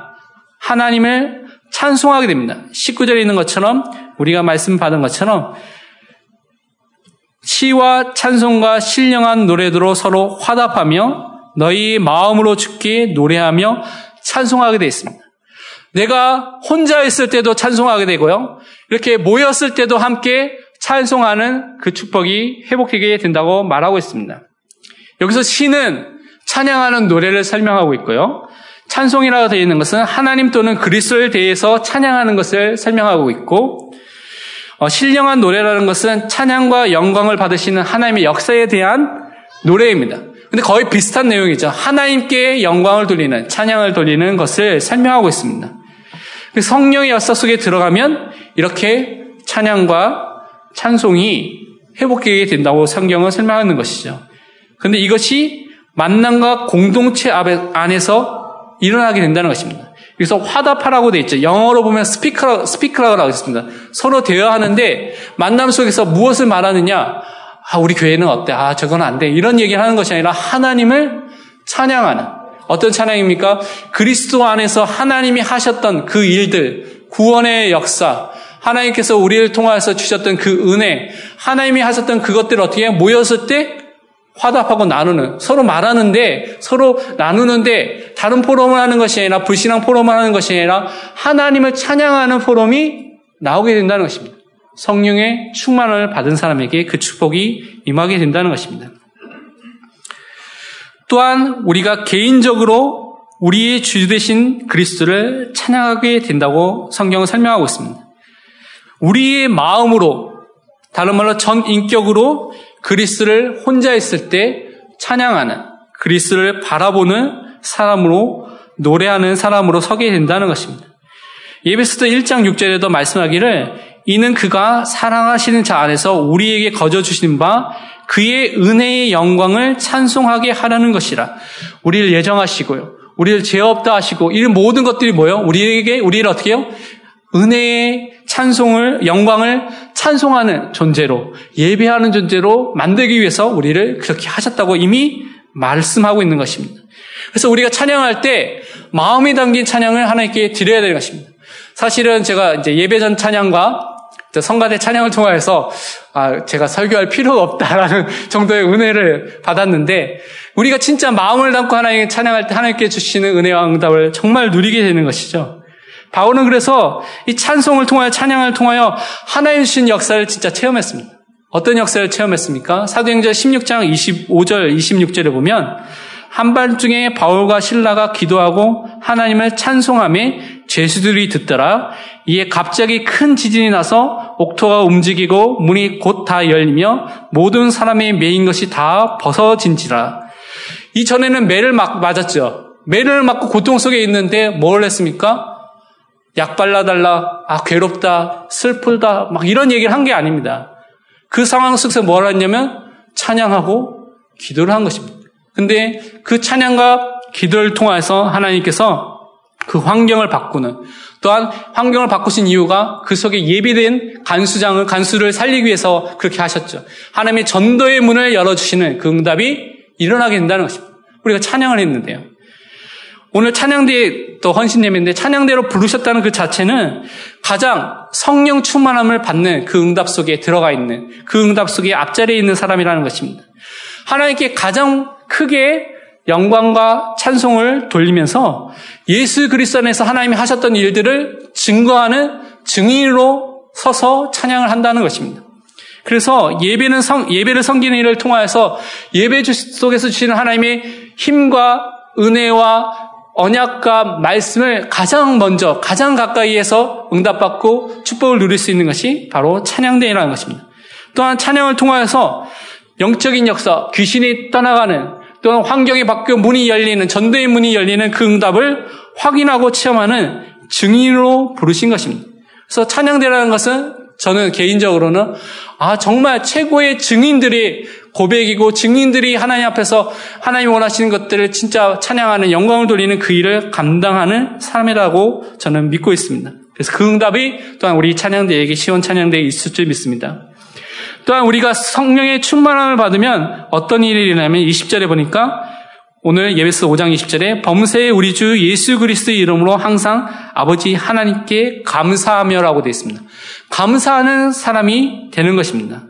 하나님을 찬송하게 됩니다. 19절에 있는 것처럼 우리가 말씀 받은 것처럼 시와 찬송과 신령한 노래들로 서로 화답하며 너희 마음으로 죽게 노래하며 찬송하게 되어 있습니다. 내가 혼자 있을 때도 찬송하게 되고요. 이렇게 모였을 때도 함께 찬송하는 그 축복이 회복되게 된다고 말하고 있습니다. 여기서 시는 찬양하는 노래를 설명하고 있고요. 찬송이라고 되어 있는 것은 하나님 또는 그리스도에 대해서 찬양하는 것을 설명하고 있고 어, 신령한 노래라는 것은 찬양과 영광을 받으시는 하나님의 역사에 대한 노래입니다. 근데 거의 비슷한 내용이죠. 하나님께 영광을 돌리는, 찬양을 돌리는 것을 설명하고 있습니다. 그 성령의 역사 속에 들어가면 이렇게 찬양과 찬송이 회복되게 된다고 성경은 설명하는 것이죠. 근데 이것이 만남과 공동체 안에서 일어나게 된다는 것입니다. 그래서 화답하라고 돼 있죠. 영어로 보면 스피커, 스피커라고 있습니다. 서로 대화하는데 만남 속에서 무엇을 말하느냐? 아, 우리 교회는 어때? 아, 저건 안 돼. 이런 얘기를 하는 것이 아니라 하나님을 찬양하는 어떤 찬양입니까? 그리스도 안에서 하나님이 하셨던 그 일들, 구원의 역사, 하나님께서 우리를 통하여서 주셨던 그 은혜, 하나님이 하셨던 그것들을 어떻게 모였을 때 화답하고 나누는, 서로 말하는데, 서로 나누는데, 다른 포럼을 하는 것이 아니라, 불신앙 포럼을 하는 것이 아니라, 하나님을 찬양하는 포럼이 나오게 된다는 것입니다. 성령의 충만을 받은 사람에게 그 축복이 임하게 된다는 것입니다. 또한 우리가 개인적으로 우리의 주 되신 그리스도를 찬양하게 된다고 성경은 설명하고 있습니다. 우리의 마음으로 다른 말로 전 인격으로 그리스도를 혼자 있을 때 찬양하는 그리스도를 바라보는 사람으로 노래하는 사람으로 서게 된다는 것입니다. 예배스도 1장 6절에도 말씀하기를 이는 그가 사랑하시는 자 안에서 우리에게 거저 주신 바 그의 은혜의 영광을 찬송하게 하라는 것이라. 우리를 예정하시고요. 우리를 죄 없다 하시고 이런 모든 것들이 뭐요? 우리에게 우리를 어떻게 해요? 은혜의 찬송을 영광을 찬송하는 존재로 예배하는 존재로 만들기 위해서 우리를 그렇게 하셨다고 이미 말씀하고 있는 것입니다. 그래서 우리가 찬양할 때 마음이 담긴 찬양을 하나님께 드려야 되는 것입니다. 사실은 제가 이제 예배 전 찬양과 성가대 찬양을 통하여서 아, 제가 설교할 필요가 없다라는 정도의 은혜를 받았는데 우리가 진짜 마음을 담고 하나님 찬양할 때 하나님께 주시는 은혜와 응답을 정말 누리게 되는 것이죠. 바울은 그래서 이 찬송을 통하여 찬양을 통하여 하나님 주신 역사를 진짜 체험했습니다. 어떤 역사를 체험했습니까? 사도행전 16장 25절 26절에 보면 한밤중에 바울과 신라가 기도하고 하나님을 찬송함에 죄수들이 듣더라. 이에 갑자기 큰 지진이 나서 옥토가 움직이고 문이 곧 다 열리며 모든 사람의 매인 것이 다 벗어진지라. 이전에는 매를 막 맞았죠. 매를 맞고 고통 속에 있는데 뭘 했습니까? 약 발라달라. 아, 괴롭다. 슬프다. 막 이런 얘기를 한 게 아닙니다. 그 상황 속에서 뭘 했냐면 찬양하고 기도를 한 것입니다. 근데 그 찬양과 기도를 통해서 하나님께서 그 환경을 바꾸는 또한 환경을 바꾸신 이유가 그 속에 예비된 간수장을 간수를 살리기 위해서 그렇게 하셨죠. 하나님의 전도의 문을 열어주시는 그 응답이 일어나게 된다는 것입니다. 우리가 찬양을 했는데요. 오늘 찬양대 또 헌신 예배인데 찬양대로 부르셨다는 그 자체는 가장 성령 충만함을 받는 그 응답 속에 들어가 있는 그 응답 속에 앞자리에 있는 사람이라는 것입니다. 하나님께 가장 크게 영광과 찬송을 돌리면서 예수 그리스도 안에서 하나님이 하셨던 일들을 증거하는 증인으로 서서 찬양을 한다는 것입니다. 그래서 예배는 성, 예배를 섬기는 일을 통하여서 예배 속에서 주시는 하나님의 힘과 은혜와 언약과 말씀을 가장 먼저, 가장 가까이에서 응답받고 축복을 누릴 수 있는 것이 바로 찬양대회라는 것입니다. 또한 찬양을 통하여서 영적인 역사, 귀신이 떠나가는 또는 환경이 바뀌어 문이 열리는 전도의 문이 열리는 그 응답을 확인하고 체험하는 증인으로 부르신 것입니다. 그래서 찬양대라는 것은 저는 개인적으로는 아 정말 최고의 증인들이 고백이고 증인들이 하나님 앞에서 하나님 원하시는 것들을 진짜 찬양하는 영광을 돌리는 그 일을 감당하는 사람이라고 저는 믿고 있습니다. 그래서 그 응답이 또한 우리 찬양대에게 시원 찬양대에 있을 줄 믿습니다. 또한 우리가 성령의 충만함을 받으면 어떤 일이 일어나면 20절에 보니까 오늘 예배서 5장 20절에 범세의 우리 주 예수 그리스도의 이름으로 항상 아버지 하나님께 감사하며라고 되어 있습니다. 감사하는 사람이 되는 것입니다.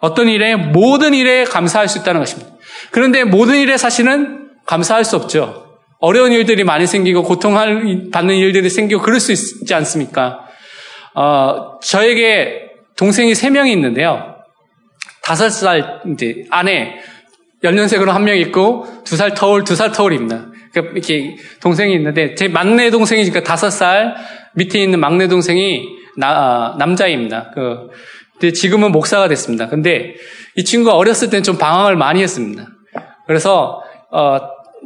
어떤 일에 모든 일에 감사할 수 있다는 것입니다. 그런데 모든 일에 사실은 감사할 수 없죠. 어려운 일들이 많이 생기고 고통받는 일들이 생기고 그럴 수 있지 않습니까? 어, 저에게 동생이 세 명이 있는데요. 다섯 살 이제 아내 연년생으로 한 명 있고 두 살 터울 두 살 터울입니다. 그러니까 이렇게 동생이 있는데 제 막내 동생이니까 다섯 살 밑에 있는 막내 동생이 나, 아, 남자입니다. 그 근데 지금은 목사가 됐습니다. 근데 이 친구가 어렸을 때는 좀 방황을 많이 했습니다. 그래서 어,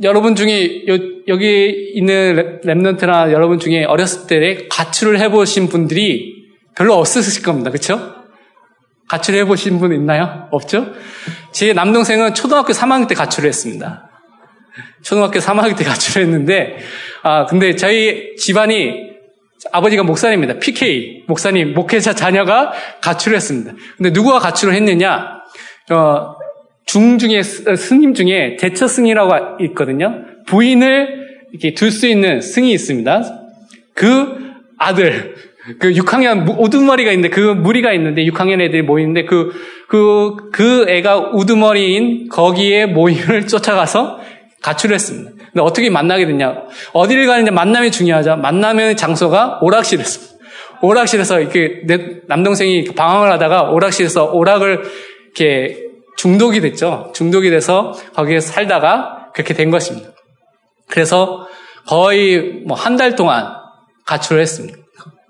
여러분 중에 요, 여기 있는 랩런트나 여러분 중에 어렸을 때 가출을 해보신 분들이 별로 없으실 겁니다. 그렇죠? 가출 해보신 분 있나요? 없죠? 제 남동생은 초등학교 3학년 때 가출을 했습니다. 초등학교 3학년 때 가출을 했는데, 아, 근데 저희 집안이 아버지가 목사님입니다. PK, 목사님, 목회자 자녀가 가출을 했습니다. 근데 누구가 가출을 했느냐? 어, 중 중에, 스님 중에 대처 승이라고 있거든요. 부인을 이렇게 둘 수 있는 승이 있습니다. 그 아들, 그 6학년 우두머리가 있는데 그 무리가 있는데 6학년 애들이 모이는데 그, 그, 그 애가 우두머리인 거기에 모임을 쫓아가서 가출을 했습니다. 근데 어떻게 만나게 됐냐. 어디를 가는지 만남이 중요하죠. 만남의 장소가 오락실이었습니다. 오락실에서 이렇게 내 남동생이 방황을 하다가 오락실에서 오락을 이렇게 중독이 됐죠. 중독이 돼서 거기에 살다가 그렇게 된 것입니다. 그래서 거의 뭐 한 달 동안 가출을 했습니다.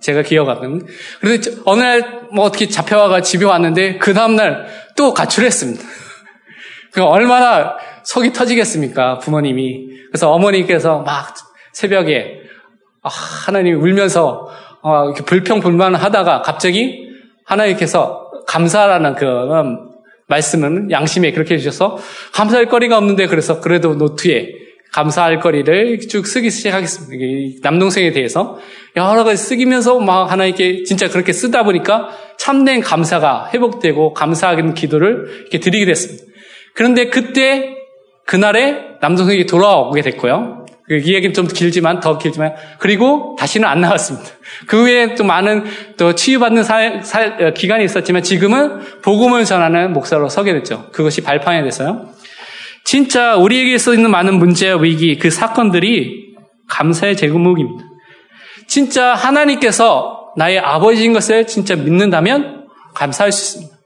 제가 기억하거든요. 그런데 어느 날 뭐 어떻게 잡혀와가 집에 왔는데 그 다음날 또 가출했습니다. 그 얼마나 속이 터지겠습니까, 부모님이. 그래서 어머니께서 막 새벽에 아, 하나님 울면서 어, 이렇게 불평불만 하다가 갑자기 하나님께서 감사라는 그 음, 말씀은 양심에 그렇게 해주셔서 감사할 거리가 없는데 그래서 그래도 노트에 감사할 거리를 쭉 쓰기 시작하겠습니다. 남동생에 대해서 여러 가지 쓰기면서 막 하나님께 진짜 그렇게 쓰다 보니까 참된 감사가 회복되고 감사하는 기도를 이렇게 드리게 됐습니다. 그런데 그때 그날에 남동생이 돌아오게 됐고요. 그이 얘기는 좀 길지만 더 길지만 그리고 다시는 안 나왔습니다. 그 외에 또 많은 또 치유받는 사, 사, 어, 기간이 있었지만 지금은 복음을 전하는 목사로 서게 됐죠. 그것이 발판이 돼서요. 진짜 우리에게 써 있는 많은 문제와 위기, 그 사건들이 감사의 제구목입니다. 진짜 하나님께서 나의 아버지인 것을 진짜 믿는다면 감사할 수 있습니다.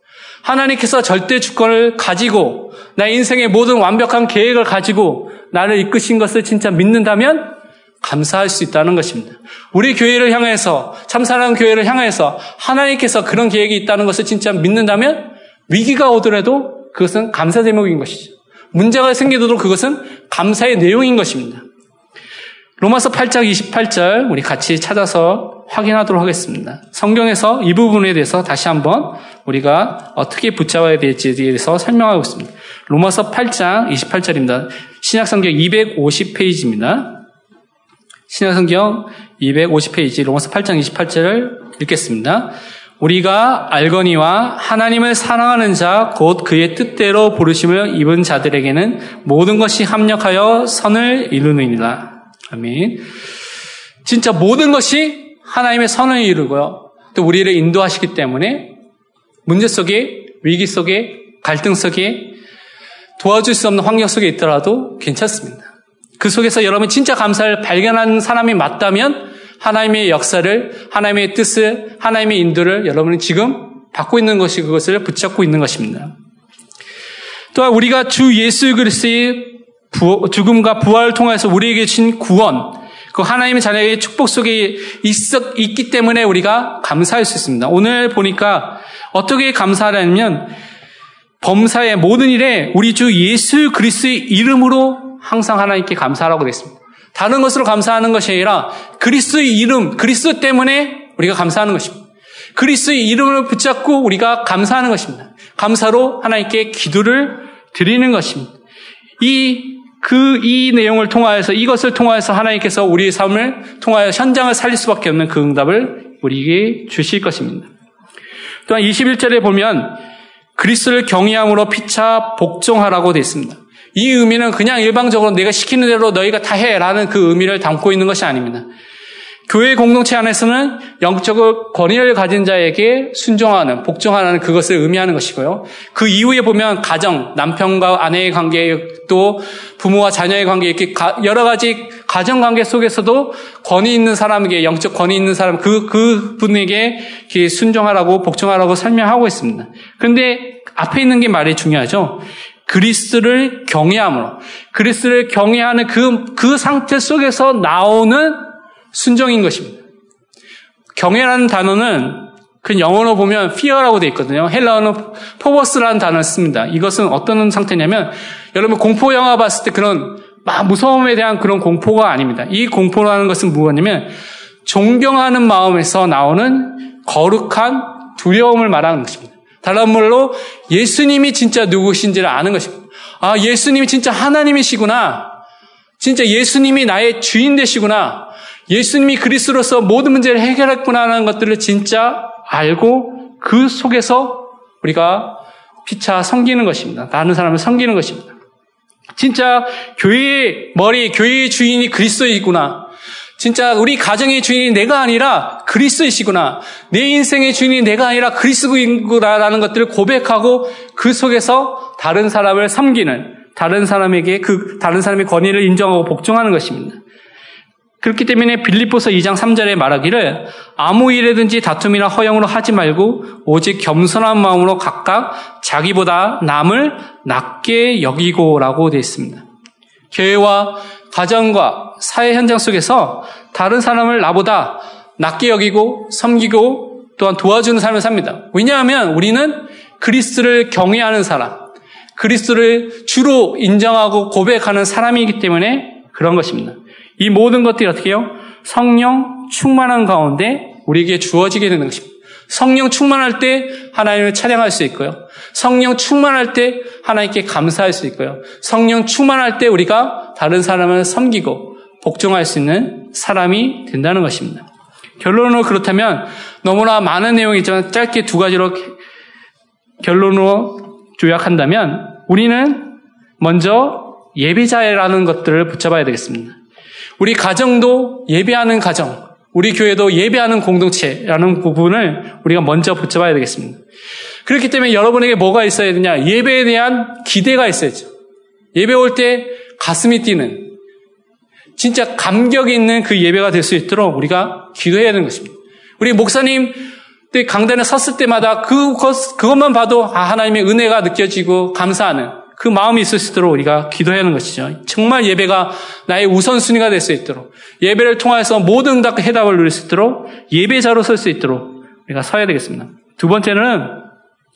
하나님께서 절대 주권을 가지고 나의 인생의 모든 완벽한 계획을 가지고 나를 이끄신 것을 진짜 믿는다면 감사할 수 있다는 것입니다. 우리 교회를 향해서 참사랑 교회를 향해서 하나님께서 그런 계획이 있다는 것을 진짜 믿는다면 위기가 오더라도 그것은 감사 제목인 것이죠. 문제가 생기더라도 그것은 감사의 내용인 것입니다. 로마서 8장 28절 우리 같이 찾아서 확인하도록 하겠습니다. 성경에서 이 부분에 대해서 다시 한번 우리가 어떻게 붙잡아야 될지에 대해서 설명하고 있습니다. 로마서 8장 28절입니다. 신약성경 250페이지입니다. 신약성경 250페이지 로마서 8장 28절을 읽겠습니다. 우리가 알거니와 하나님을 사랑하는 자, 곧 그의 뜻대로 부르심을 입은 자들에게는 모든 것이 합력하여 선을 이루느니라. 아멘. 진짜 모든 것이 하나님의 선을 이루고요. 또 우리를 인도하시기 때문에 문제 속에, 위기 속에, 갈등 속에 도와줄 수 없는 환경 속에 있더라도 괜찮습니다. 그 속에서 여러분 진짜 감사를 발견하는 사람이 맞다면 하나님의 역사를, 하나님의 뜻을, 하나님의 인도를 여러분은 지금 받고 있는 것이 그것을 붙잡고 있는 것입니다. 또한 우리가 주 예수 그리스의 죽음과 부활을 통해서 우리에게 준 구원, 그 하나님의 자녀의 축복 속에 있, 있기 때문에 우리가 감사할 수 있습니다. 오늘 보니까 어떻게 감사하냐면 범사의 모든 일에 우리 주 예수 그리스의 이름으로 항상 하나님께 감사하라고 되었습니다. 다른 것으로 감사하는 것이 아니라 그리스의 이름, 그리스 때문에 우리가 감사하는 것입니다. 그리스의 이름을 붙잡고 우리가 감사하는 것입니다. 감사로 하나님께 기도를 드리는 것입니다. 이, 그, 이 내용을 통하여서, 이것을 통하여서 하나님께서 우리의 삶을 통하여 현장을 살릴 수밖에 없는 그 응답을 우리에게 주실 것입니다. 또한 21절에 보면 그리스를 경외함으로 피차 복종하라고 되어 있습니다. 이 의미는 그냥 일방적으로 내가 시키는 대로 너희가 다 해라는 그 의미를 담고 있는 것이 아닙니다. 교회 공동체 안에서는 영적 권위를 가진 자에게 순종하는, 복종하는 그것을 의미하는 것이고요. 그 이후에 보면 가정, 남편과 아내의 관계, 또 부모와 자녀의 관계, 이렇게 여러 가지 가정 관계 속에서도 권위 있는 사람에게, 영적 권위 있는 사람, 그, 그 분에게 순종하라고, 복종하라고 설명하고 있습니다. 근데 앞에 있는 게 말이 중요하죠. 그리스를 경외함으로 그리스를 경외하는 그, 그 상태 속에서 나오는 순종인 것입니다. 경외라는 단어는 그 영어로 보면 fear라고 되어 있거든요. 헬라어는 포버스라는 단어를 씁니다. 이것은 어떤 상태냐면 여러분 공포 영화 봤을 때 그런 막 무서움에 대한 그런 공포가 아닙니다. 이 공포라는 것은 무엇이냐면 존경하는 마음에서 나오는 거룩한 두려움을 말하는 것입니다. 다른 말로 예수님이 진짜 누구신지를 아는 것입니다. 아, 예수님이 진짜 하나님이시구나. 진짜 예수님이 나의 주인 되시구나. 예수님이 그리스로서 모든 문제를 해결했구나라는 것들을 진짜 알고 그 속에서 우리가 피차 섬기는 것입니다. 다른 사람을 섬기는 것입니다. 진짜 교회의 머리, 교회의 주인이 그리스도이구나. 진짜 우리 가정의 주인이 내가 아니라 그리스이시구나. 내 인생의 주인이 내가 아니라 그리스구나라는 것들을 고백하고 그 속에서 다른 사람을 섬기는 다른 사람에게 그 다른 사람의 권위를 인정하고 복종하는 것입니다. 그렇기 때문에 빌립보서 2장 3절에 말하기를 아무 일에든지 다툼이나 허영으로 하지 말고 오직 겸손한 마음으로 각각 자기보다 남을 낮게 여기고라고 되어 있습니다. 교회와 가정과 사회 현장 속에서 다른 사람을 나보다 낮게 여기고 섬기고 또한 도와주는 삶을 삽니다. 왜냐하면 우리는 그리스를 경외하는 사람, 그리스를 주로 인정하고 고백하는 사람이기 때문에 그런 것입니다. 이 모든 것들이 어떻게 해요? 성령 충만한 가운데 우리에게 주어지게 되는 것입니다. 성령 충만할 때 하나님을 찬양할 수 있고요. 성령 충만할 때 하나님께 감사할 수 있고요. 성령 충만할 때 우리가 다른 사람을 섬기고 복종할 수 있는 사람이 된다는 것입니다. 결론으로 그렇다면 너무나 많은 내용이 있지만 짧게 두 가지로 결론으로 조약한다면 우리는 먼저 예배자라는 것들을 붙잡아야 되겠습니다. 우리 가정도 예배하는 가정, 우리 교회도 예배하는 공동체라는 부분을 우리가 먼저 붙잡아야 되겠습니다. 그렇기 때문에 여러분에게 뭐가 있어야 되냐? 예배에 대한 기대가 있어야죠. 예배 올 때 가슴이 뛰는 진짜 감격 있는 그 예배가 될 수 있도록 우리가 기도해야 되는 것입니다. 우리 목사님 강단에 섰을 때마다 그것, 그것만 봐도 아, 하나님의 은혜가 느껴지고 감사하는 그 마음이 있을 수 있도록 우리가 기도해야 하는 것이죠. 정말 예배가 나의 우선순위가 될 수 있도록 예배를 통해서 모든 해답을 누릴 수 있도록 예배자로 설 수 있도록 우리가 서야 되겠습니다. 두 번째는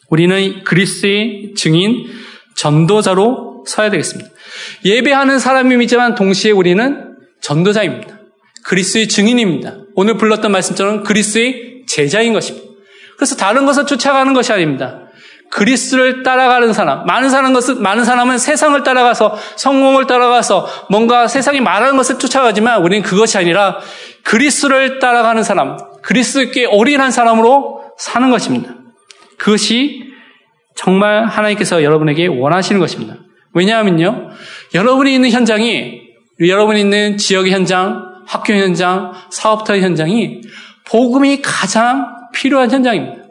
우리는 그리스의 증인 전도자로 서야 되겠습니다. 예배하는 사람이지만 동시에 우리는 전도자입니다. 그리스의 증인입니다. 오늘 불렀던 말씀처럼 그리스의 제자인 것입니다. 그래서 다른 것을 쫓아가는 것이 아닙니다. 그리스를 따라가는 사람, 많은 사람 것은 많은 사람은 세상을 따라가서 성공을 따라가서 뭔가 세상이 말하는 것을 쫓아가지만 우리는 그것이 아니라 그리스를 따라가는 사람, 그리스께 올인한 사람으로 사는 것입니다. 그것이 정말 하나님께서 여러분에게 원하시는 것입니다. 왜냐하면요, 여러분이 있는 현장이 여러분이 있는 지역의 현장, 학교 현장, 사업터 현장이 복음이 가장 필요한 현장입니다.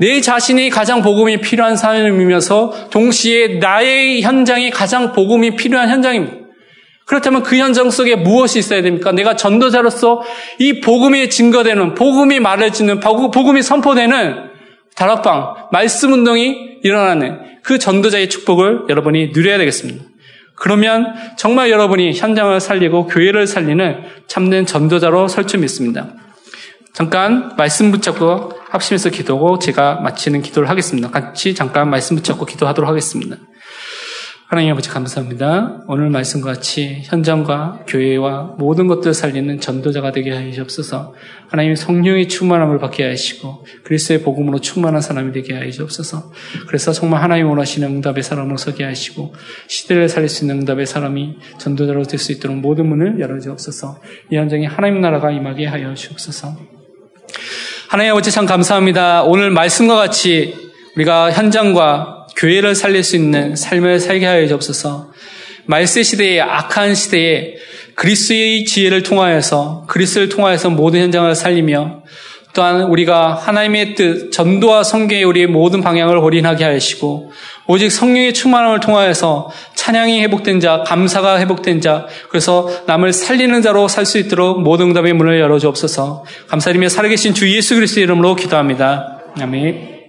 내 자신이 가장 복음이 필요한 사람이면서 동시에 나의 현장이 가장 복음이 필요한 현장입니다. 그렇다면 그 현장 속에 무엇이 있어야 됩니까? 내가 전도자로서 이 복음이 증거되는, 복음이 말해지는, 복음이 선포되는 다락방, 말씀 운동이 일어나는 그 전도자의 축복을 여러분이 누려야 되겠습니다. 그러면 정말 여러분이 현장을 살리고 교회를 살리는 참된 전도자로 설 줄 믿습니다. 잠깐 말씀 붙잡고 합심해서 기도하고 제가 마치는 기도를 하겠습니다. 같이 잠깐 말씀 붙잡고 기도하도록 하겠습니다. 하나님 아버지 감사합니다. 오늘 말씀과 같이 현장과 교회와 모든 것들을 살리는 전도자가 되게 하시옵소서. 하나님 성령의 충만함을 받게 하시고 그리스도의 복음으로 충만한 사람이 되게 하시옵소서. 그래서 정말 하나님 원하시는 응답의 사람으로 서게 하시고 시대를 살릴 수 있는 응답의 사람이 전도자로 될 수 있도록 모든 문을 열어주옵소서. 이 현장에 하나님 나라가 임하게 하여 주옵소서. 하나님 아버지 참 감사합니다. 오늘 말씀과 같이 우리가 현장과 교회를 살릴 수 있는 삶을 살게 하여 주옵소서. 말세 시대의 악한 시대에 그리스의 지혜를 통하여서 그리스를 통하여서 모든 현장을 살리며 또한 우리가 하나님의 뜻, 전도와 성경의 우리의 모든 방향을 올인하게 하시고 오직 성령의 충만함을 통하여서 찬양이 회복된 자, 감사가 회복된 자, 그래서 남을 살리는 자로 살 수 있도록 모든 응답의 문을 열어주옵소서. 감사드리며 살아계신 주 예수 그리스도의 이름으로 기도합니다. 아멘.